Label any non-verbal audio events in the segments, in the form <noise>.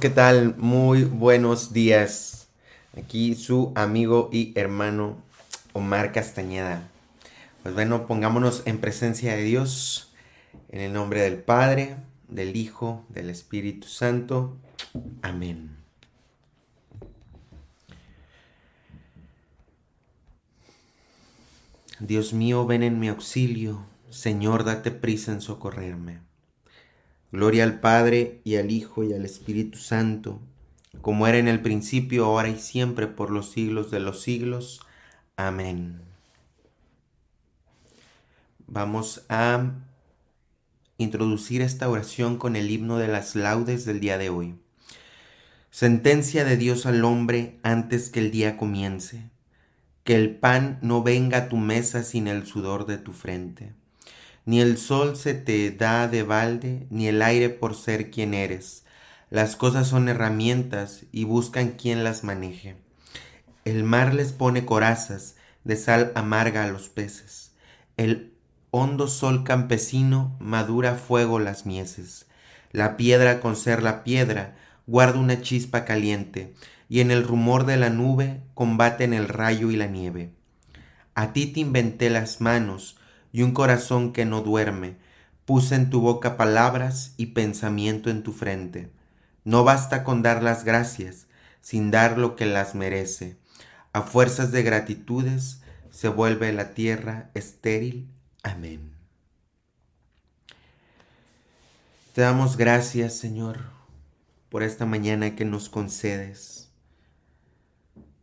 ¿qué tal? Muy buenos días. Aquí su amigo y hermano Omar Castañeda. Pues bueno, pongámonos en presencia de Dios, en el nombre del Padre, del Hijo, del Espíritu Santo. Amén. Dios mío, ven en mi auxilio. Señor, date prisa en socorrerme. Gloria al Padre y al Hijo y al Espíritu Santo, como era en el principio, ahora y siempre, por los siglos de los siglos. Amén. Vamos a introducir esta oración con el himno de las laudes del día de hoy. Sentencia de Dios al hombre antes que el día comience, que el pan no venga a tu mesa sin el sudor de tu frente ni el sol se te da de balde, ni el aire por ser quien eres. Las cosas son herramientas y buscan quien las maneje. El mar les pone corazas, de sal amarga a los peces. El hondo sol campesino madura fuego las mieses. La piedra con ser la piedra guarda una chispa caliente, y en el rumor de la nube combaten el rayo y la nieve. A ti te inventé las manos, y un corazón que no duerme. Puse en tu boca palabras y pensamiento en tu frente. No basta con dar las gracias, sin dar lo que las merece. A fuerzas de gratitudes se vuelve la tierra estéril. Amén. Te damos gracias, Señor, por esta mañana que nos concedes.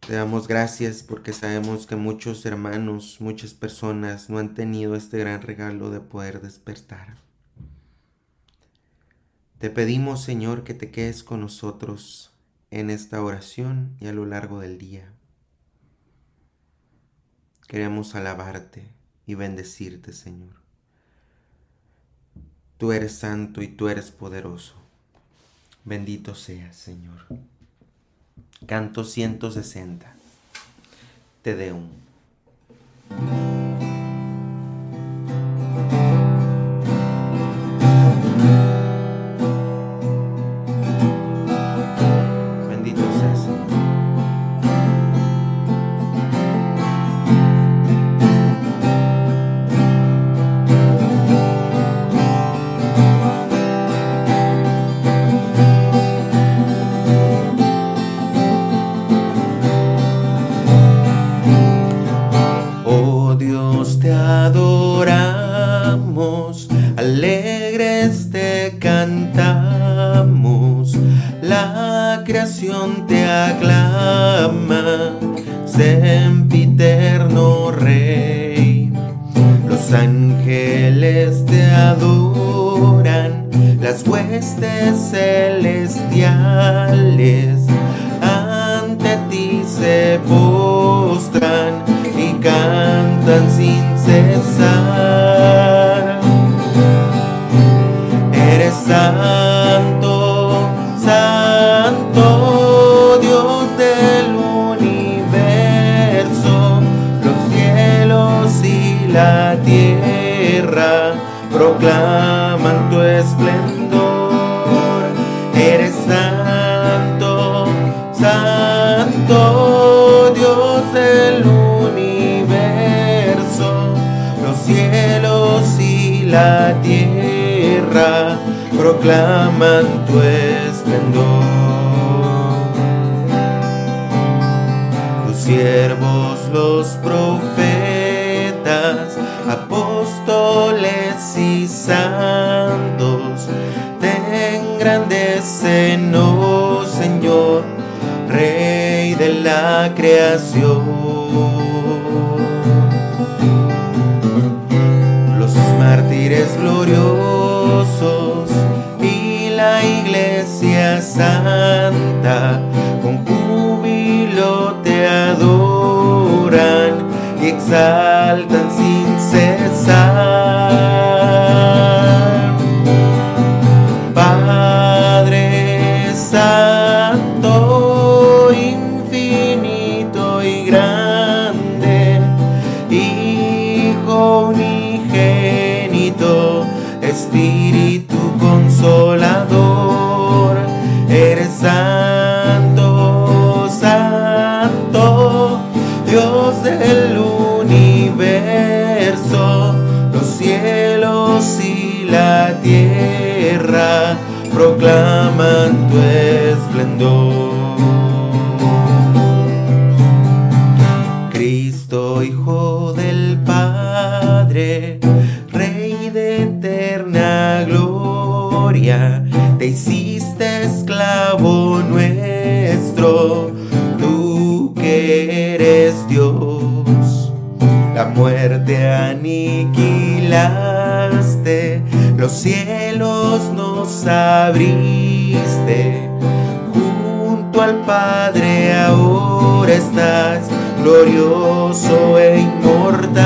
Te damos gracias porque sabemos que muchos hermanos, muchas personas no han tenido este gran regalo de poder despertar. Te pedimos, Señor, que te quedes con nosotros en esta oración y a lo largo del día. Queremos alabarte y bendecirte, Señor. Tú eres santo y tú eres poderoso. Bendito seas, Señor. Canto 160. Te Deum. Cielos y la tierra proclaman tu esplendor. Tus siervos los profetas, apóstoles y santos, te engrandecen, oh Señor, Rey de la creación. Iglesia santa con júbilo te adoran y exaltan sin cesar. Espíritu consolador, esplendor. Cristo, Hijo del Padre, Rey de eterna gloria, te hiciste esclavo nuestro, tú que eres Dios. La muerte aniquilaste, los cielos nos abriste. Al Padre ahora estás, glorioso e inmortal.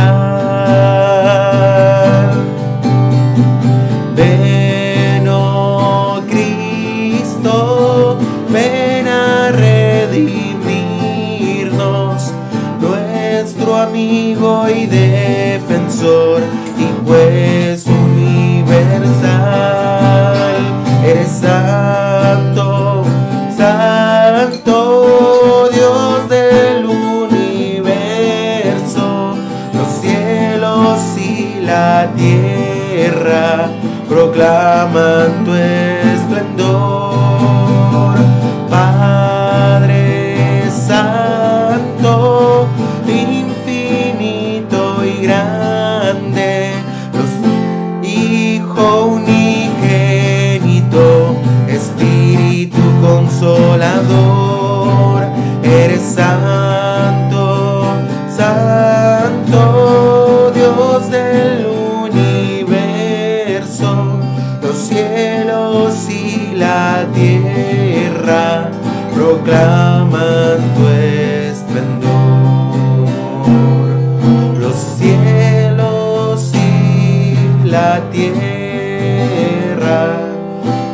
Ven, oh Cristo, ven a redimirnos, nuestro amigo y defensor proclaman tu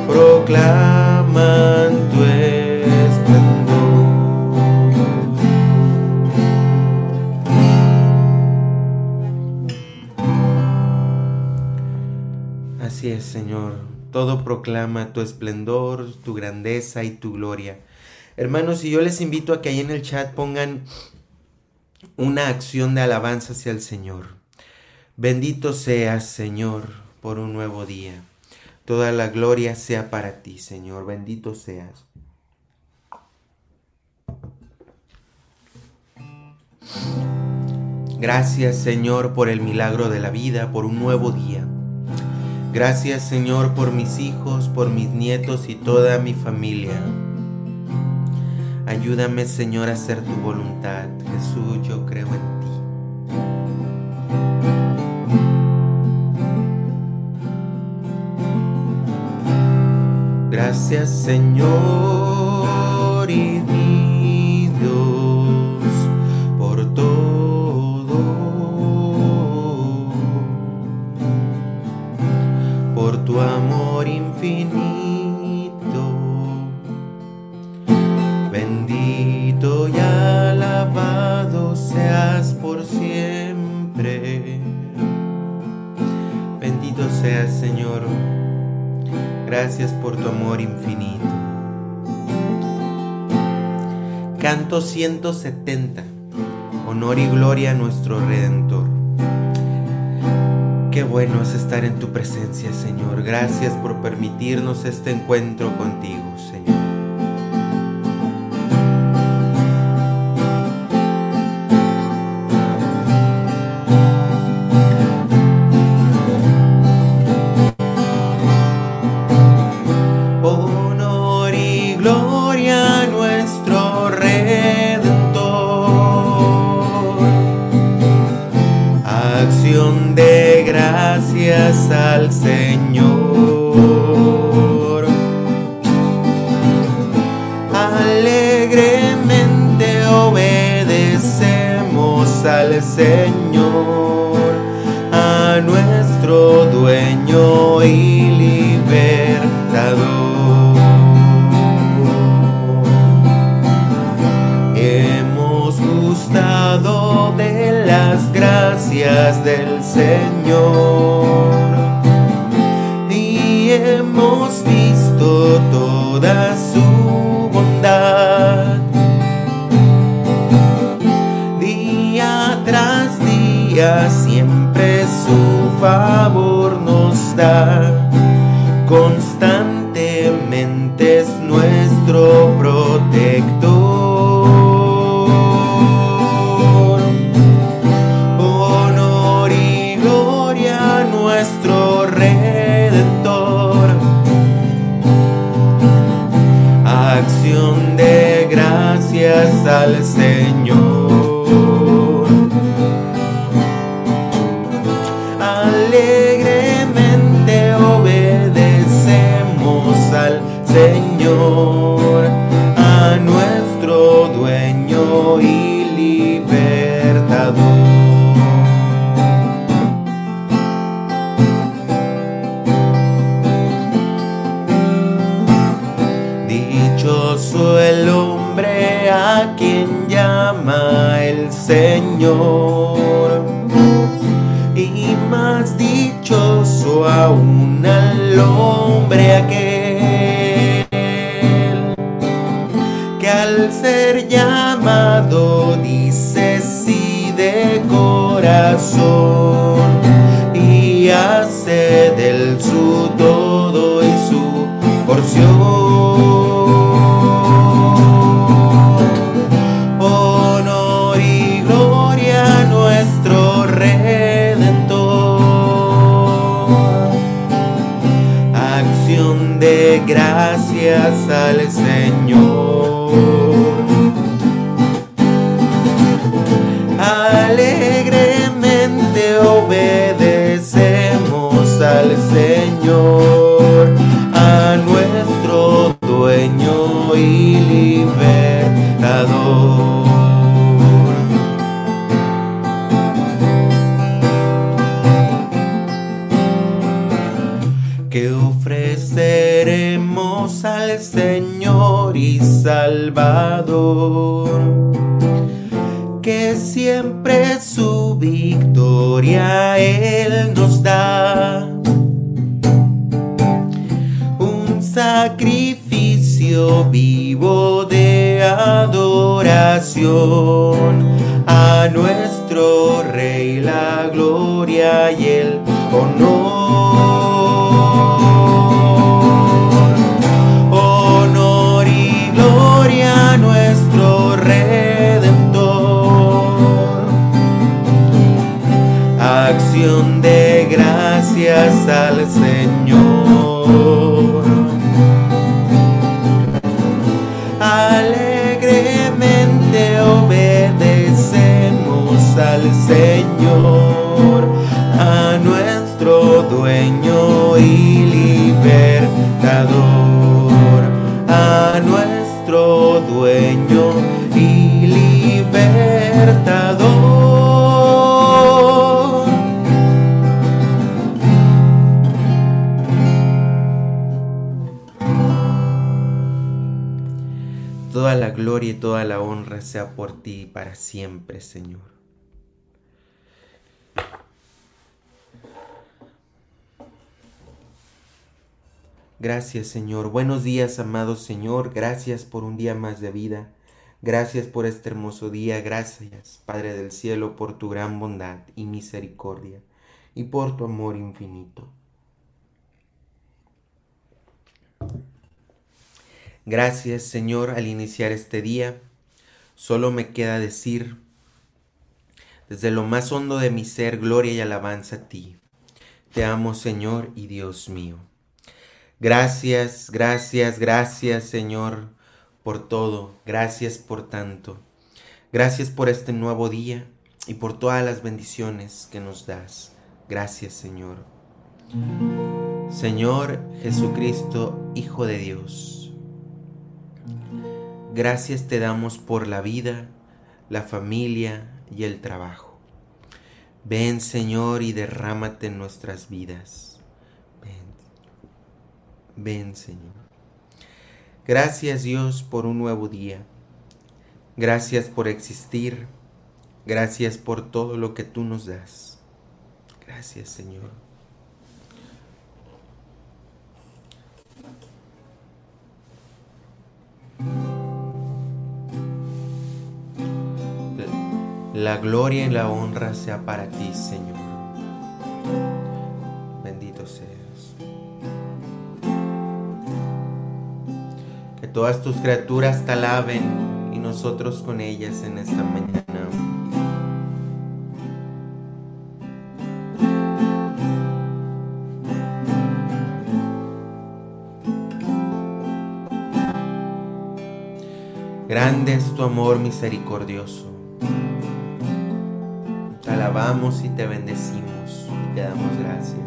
proclaman tu esplendor. Así es, Señor. Todo proclama tu esplendor, tu grandeza y tu gloria. Hermanos, y yo les invito a que ahí en el chat pongan una acción de alabanza hacia el Señor. Bendito seas, Señor, por un nuevo día. Toda la gloria sea para ti, Señor. Bendito seas. Gracias, Señor, por el milagro de la vida, por un nuevo día. Gracias, Señor, por mis hijos, por mis nietos y toda mi familia. Ayúdame, Señor, a hacer tu voluntad. Jesús, yo creo en ti. Gracias, Señor y Canto 170. Honor y gloria a nuestro Redentor. Qué bueno es estar en tu presencia, Señor. Gracias por permitirnos este encuentro contigo, gracias al Señor. Alegremente obedecemos al Señor, a nuestro dueño y libertador. Hemos gustado de las gracias del Señor y hemos visto toda su bondad. Día tras día siempre su favor nos da. De gracias al Señor. Gracias al Señor. Ti para siempre, Señor. Gracias Señor. Buenos días, amado Señor. Gracias por un día más de vida. Gracias por este hermoso día. Gracias, Padre del Cielo, por tu gran bondad y misericordia y por tu amor infinito. Gracias, Señor, al iniciar este día. Solo me queda decir, desde lo más hondo de mi ser, gloria y alabanza a ti. Te amo, Señor y Dios mío. Gracias, gracias, gracias Señor por todo. Gracias por tanto. Gracias por este nuevo día y por todas las bendiciones que nos das. Gracias Señor. Señor Jesucristo, Hijo de Dios. Gracias te damos por la vida, la familia y el trabajo. Ven Señor y derrámate en nuestras vidas. Ven, Señor. Gracias Dios por un nuevo día. Gracias por existir. Gracias por todo lo que tú nos das. Gracias, Señor. La gloria y la honra sea para ti, Señor. Bendito seas. Que todas tus criaturas te alaben y nosotros con ellas en esta mañana. Grande es tu amor misericordioso Alabamos y te bendecimos y te damos gracias,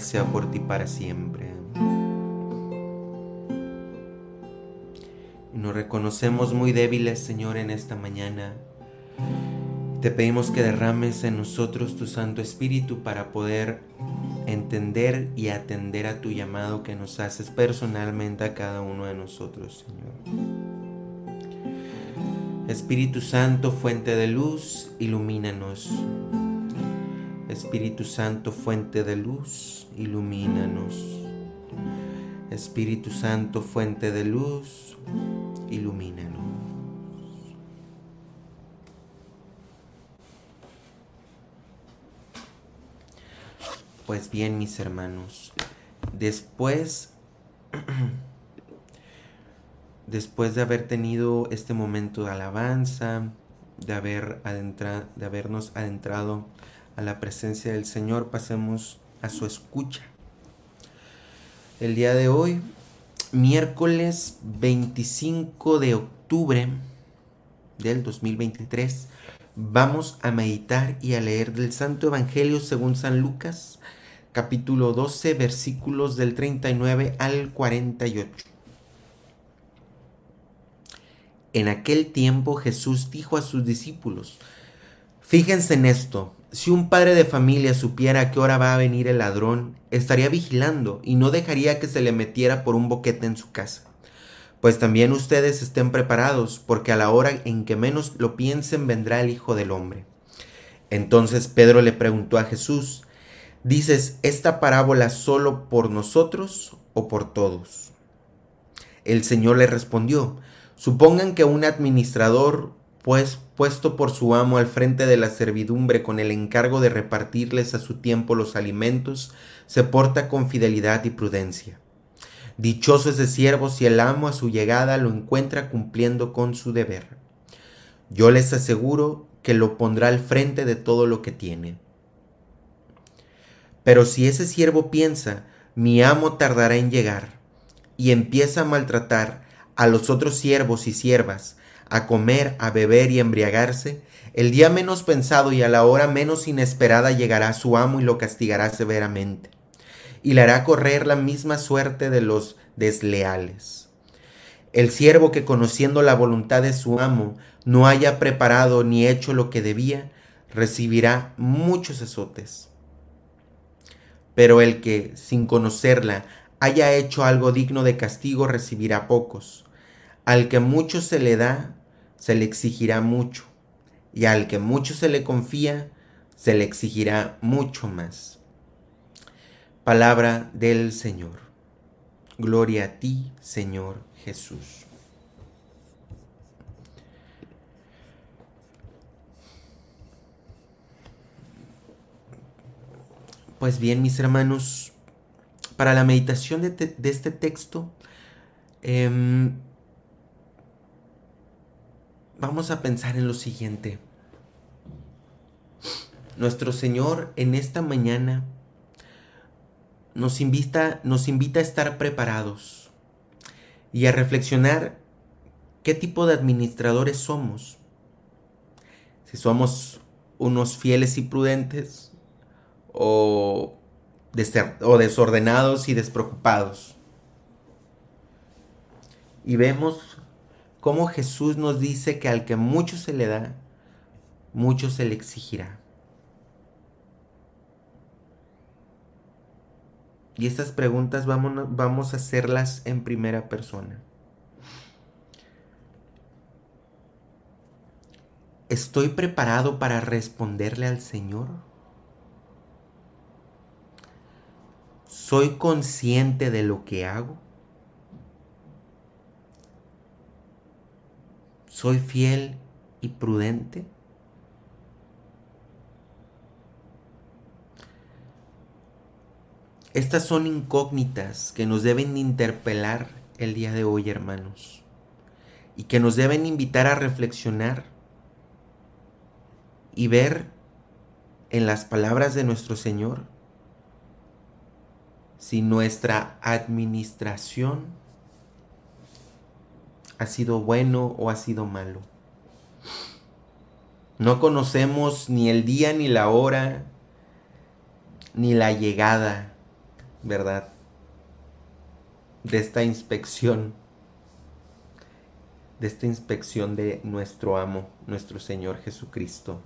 sea por ti para siempre. Nos reconocemos muy débiles, Señor, en esta mañana. Te pedimos que derrames en nosotros tu Santo Espíritu para poder entender y atender a tu llamado que nos haces personalmente a cada uno de nosotros, Señor. Espíritu Santo, fuente de luz, ilumínanos. Espíritu Santo, fuente de luz, ilumínanos. Espíritu Santo, fuente de luz, ilumínanos. Pues bien, mis hermanos, después, <clears throat> después de haber tenido este momento de alabanza, de, haber de habernos adentrado a la presencia del Señor, pasemos a su escucha. El día de hoy, miércoles 25 de octubre del 2023, vamos a meditar y a leer del Santo Evangelio según San Lucas, capítulo 12, versículos del 39 al 48. En aquel tiempo Jesús dijo a sus discípulos, Fíjense en esto, si un padre de familia supiera a qué hora va a venir el ladrón, estaría vigilando y no dejaría que se le metiera por un boquete en su casa. Pues también ustedes estén preparados, porque a la hora en que menos lo piensen vendrá el Hijo del Hombre. Entonces Pedro le preguntó a Jesús, ¿dices esta parábola solo por nosotros o por todos? El Señor le respondió, Supongan que un administrador, pues puesto por su amo al frente de la servidumbre con el encargo de repartirles a su tiempo los alimentos, se porta con fidelidad y prudencia. Dichoso ese siervo si el amo a su llegada lo encuentra cumpliendo con su deber. Yo les aseguro que lo pondrá al frente de todo lo que tiene. Pero si ese siervo piensa, mi amo tardará en llegar, y empieza a maltratar a los otros siervos y siervas, a comer, a beber y embriagarse, el día menos pensado y a la hora menos inesperada llegará su amo y lo castigará severamente, y le hará correr la misma suerte de los desleales. El siervo que conociendo la voluntad de su amo no haya preparado ni hecho lo que debía, recibirá muchos azotes. Pero el que, sin conocerla, haya hecho algo digno de castigo, recibirá pocos al que mucho se le da, se le exigirá mucho, y al que mucho se le confía, se le exigirá mucho más. Palabra del Señor. Gloria a ti, Señor Jesús. Pues bien, mis hermanos, para la meditación de, este texto, eh, vamos a pensar en lo siguiente. Nuestro Señor en esta mañana nos invita, a estar preparados y a reflexionar qué tipo de administradores somos. Si somos unos fieles y prudentes o, o desordenados y despreocupados. Y vemos cómo Jesús nos dice que al que mucho se le da, mucho se le exigirá. Y estas preguntas vamos, vamos a hacerlas en primera persona. ¿Estoy preparado para responderle al Señor? ¿Soy consciente de lo que hago? ¿Soy fiel y prudente? Estas son incógnitas que nos deben interpelar el día de hoy, hermanos, y que nos deben invitar a reflexionar y ver en las palabras de nuestro Señor si nuestra administración ha sido bueno o ha sido malo. No conocemos ni el día ni la hora, ni la llegada, ¿verdad? De esta inspección, de esta inspección de nuestro amo, nuestro Señor Jesucristo.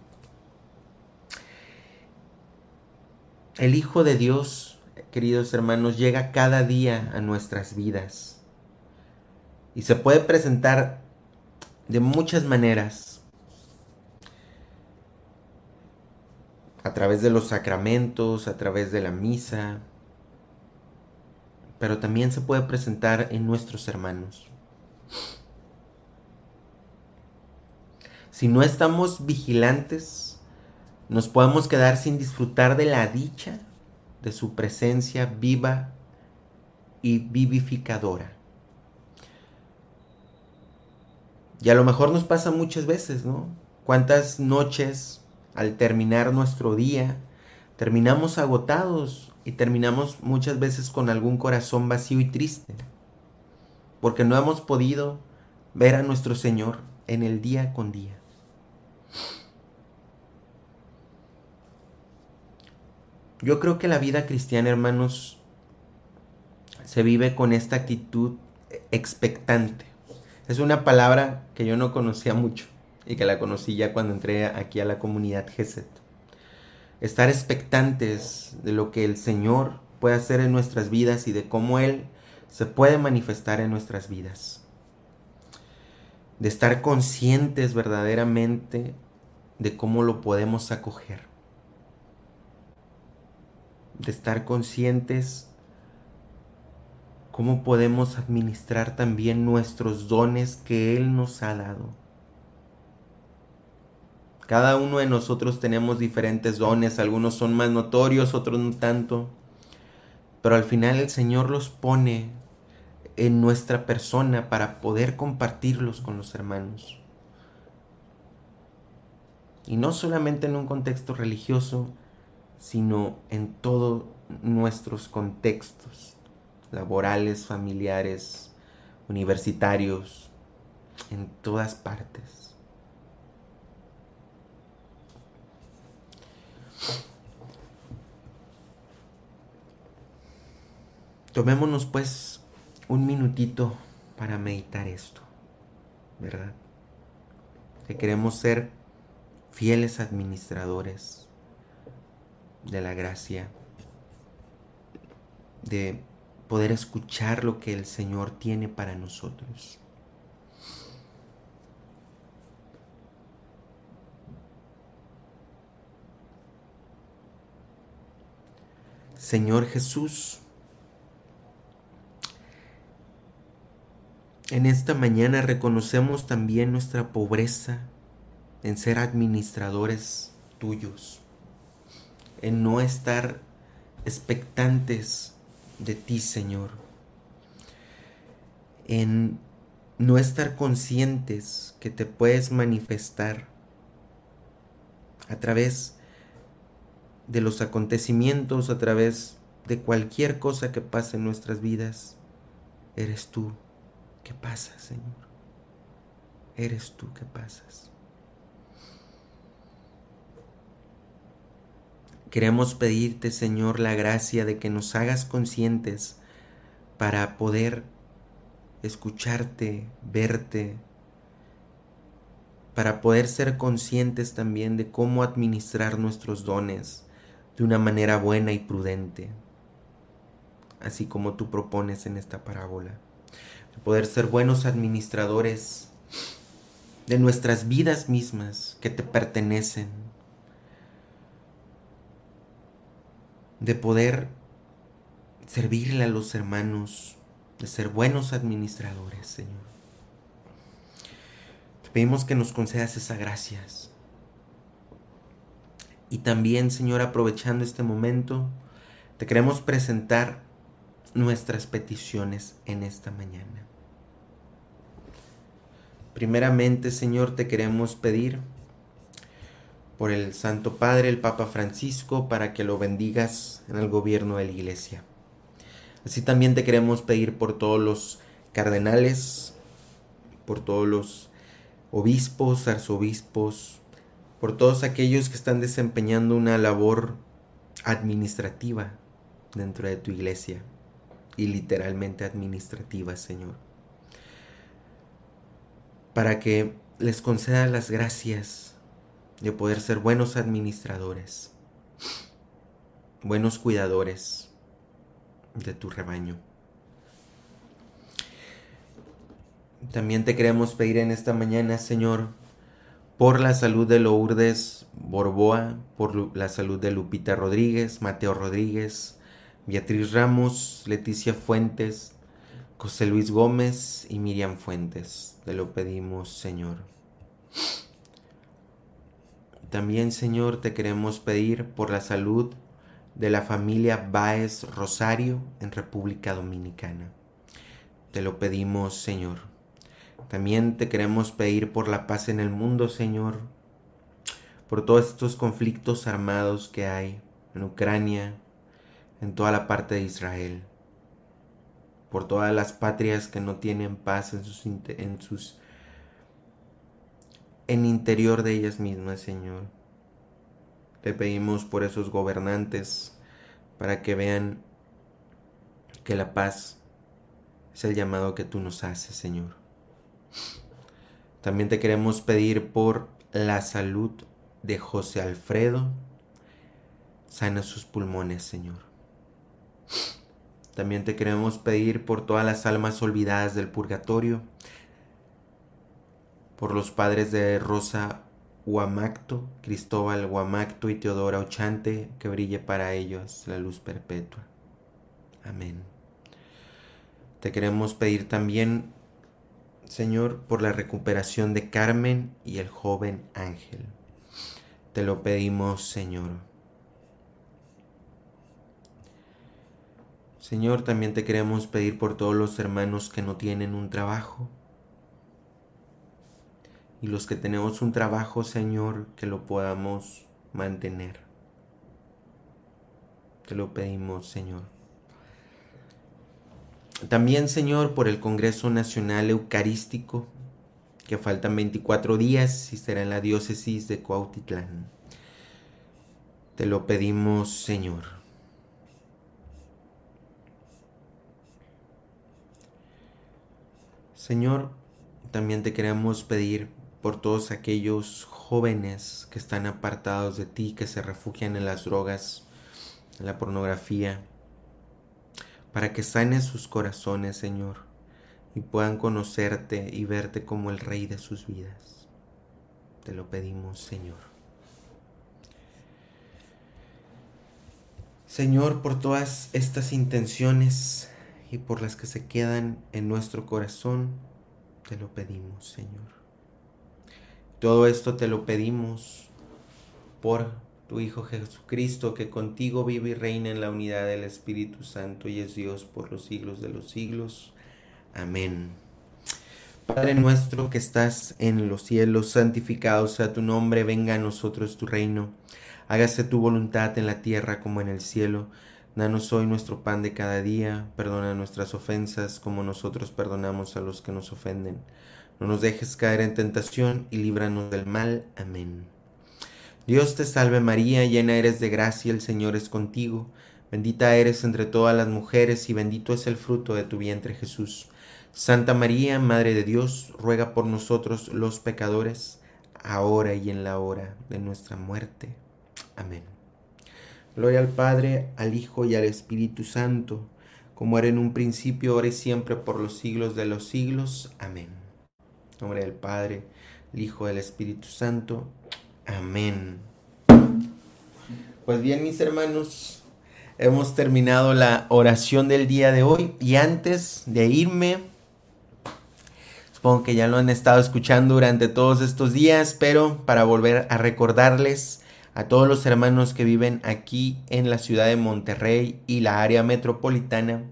El Hijo de Dios, queridos hermanos, llega cada día a nuestras vidas y se puede presentar de muchas maneras. A través de los sacramentos, a través de la misa, pero también se puede presentar en nuestros hermanos. Si no estamos vigilantes, nos podemos quedar sin disfrutar de la dicha de su presencia viva y vivificadora. Y a lo mejor nos pasa muchas veces, ¿no? ¿Cuántas noches al terminar nuestro día terminamos agotados y terminamos muchas veces con algún corazón vacío y triste, porque no hemos podido ver a nuestro Señor en el día con día. Yo creo que la vida cristiana, hermanos, se vive con esta actitud expectante. Es una palabra que yo no conocía mucho y que la conocí ya cuando entré aquí a la comunidad GESET. Estar expectantes de lo que el Señor puede hacer en nuestras vidas y de cómo Él se puede manifestar en nuestras vidas. De estar conscientes verdaderamente de cómo lo podemos acoger de estar conscientes cómo podemos administrar también nuestros dones que Él nos ha dado. Cada uno de nosotros tenemos diferentes dones, algunos son más notorios, otros no tanto, pero al final el Señor los pone en nuestra persona para poder compartirlos con los hermanos. Y no solamente en un contexto religioso, sino en todos nuestros contextos laborales, familiares, universitarios, en todas partes. Tomémonos pues un minutito para meditar esto, ¿verdad? Que queremos ser fieles administradores de la gracia, de poder escuchar lo que el Señor tiene para nosotros. Señor Jesús, en esta mañana reconocemos también nuestra pobreza en ser administradores tuyos en no estar expectantes de ti, Señor, en no estar conscientes que te puedes manifestar a través de los acontecimientos, a través de cualquier cosa que pase en nuestras vidas. Eres tú que pasa, Señor. Eres tú que pasas. Queremos pedirte, Señor, la gracia de que nos hagas conscientes para poder escucharte, verte, para poder ser conscientes también de cómo administrar nuestros dones de una manera buena y prudente, así como tú propones en esta parábola. De poder ser buenos administradores de nuestras vidas mismas que te pertenecen, de poder servirle a los hermanos, de ser buenos administradores, Señor. Te pedimos que nos concedas esas gracias. Y también, Señor, aprovechando este momento, te queremos presentar nuestras peticiones en esta mañana. Primeramente, Señor, te queremos pedir por el Santo Padre, el Papa Francisco, para que lo bendigas en el gobierno de la Iglesia. Así también te queremos pedir por todos los cardenales, por todos los obispos, arzobispos, por todos aquellos que están desempeñando una labor administrativa dentro de tu iglesia y literalmente administrativa, Señor. Para que les conceda las gracias de poder ser buenos administradores, buenos cuidadores de tu rebaño. También te queremos pedir en esta mañana, Señor, por la salud de Lourdes Borboa, por la salud de Lupita Rodríguez, Mateo Rodríguez, Beatriz Ramos, Leticia Fuentes, José Luis Gómez y Miriam Fuentes. Te lo pedimos, Señor. También, Señor, te queremos pedir por la salud de la familia Baez Rosario en República Dominicana. Te lo pedimos, Señor. También te queremos pedir por la paz en el mundo, Señor, por todos estos conflictos armados que hay en Ucrania, en toda la parte de Israel, por todas las patrias que no tienen paz en sus, en sus en interior de ellas mismas, Señor. Te pedimos por esos gobernantes para que vean que la paz es el llamado que tú nos haces, Señor. También te queremos pedir por la salud de José Alfredo. Sana sus pulmones, Señor. También te queremos pedir por todas las almas olvidadas del purgatorio, por los padres de Rosa Huamacto, Cristóbal Huamacto y Teodora Ochante, que brille para ellos la luz perpetua. Amén. Te queremos pedir también, Señor, por la recuperación de Carmen y el joven Ángel. Te lo pedimos, Señor. Señor, también te queremos pedir por todos los hermanos que no tienen un trabajo. Y los que tenemos un trabajo, Señor, que lo podamos mantener. Te lo pedimos, Señor. También, Señor, por el Congreso Nacional Eucarístico, que faltan 24 días y será en la diócesis de Cuautitlán. Te lo pedimos, Señor. Señor, también te queremos pedir por todos aquellos jóvenes que están apartados de ti, que se refugian en las drogas, en la pornografía, para que sanes sus corazones, Señor, y puedan conocerte y verte como el Rey de sus vidas. Te lo pedimos, Señor. Señor, por todas estas intenciones y por las que se quedan en nuestro corazón, te lo pedimos, Señor. Todo esto te lo pedimos por tu Hijo Jesucristo, que contigo vive y reina en la unidad del Espíritu Santo y es Dios por los siglos de los siglos. Amén. Padre nuestro que estás en los cielos, santificado sea tu nombre, venga a nosotros tu reino. Hágase tu voluntad en la tierra como en el cielo. Danos hoy nuestro pan de cada día, perdona nuestras ofensas como nosotros perdonamos a los que nos ofenden. No nos dejes caer en tentación y líbranos del mal. Amén. Dios te salve María, llena eres de gracia, el Señor es contigo. Bendita eres entre todas las mujeres y bendito es el fruto de tu vientre Jesús. Santa María, Madre de Dios, ruega por nosotros los pecadores, ahora y en la hora de nuestra muerte. Amén. Gloria al Padre, al Hijo y al Espíritu Santo, como era en un principio, ahora y siempre, por los siglos de los siglos. Amén. En nombre del Padre, el Hijo del Espíritu Santo. Amén. Pues bien, mis hermanos, hemos terminado la oración del día de hoy y antes de irme, supongo que ya lo han estado escuchando durante todos estos días, pero para volver a recordarles, a todos los hermanos que viven aquí en la ciudad de Monterrey y la área metropolitana.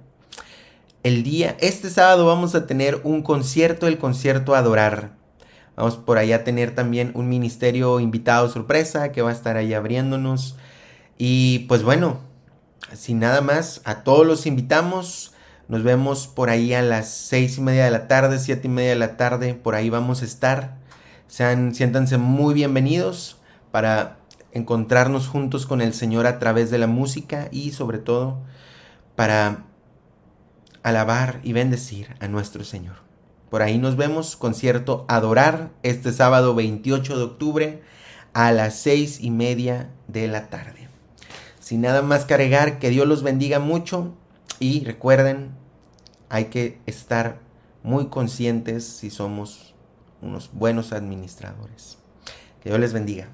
El día, este sábado vamos a tener un concierto, el concierto Adorar. Vamos por ahí a tener también un ministerio invitado sorpresa que va a estar ahí abriéndonos. Y pues bueno, sin nada más, a todos los invitamos. Nos vemos por ahí a las seis y media de la tarde, siete y media de la tarde. Por ahí vamos a estar. Sean, siéntanse muy bienvenidos para encontrarnos juntos con el Señor a través de la música y sobre todo para alabar y bendecir a nuestro Señor. Por ahí nos vemos, concierto Adorar, este sábado 28 de octubre a las seis y media de la tarde. Sin nada más que que Dios los bendiga mucho y recuerden, hay que estar muy conscientes si somos unos buenos administradores. Que Dios les bendiga.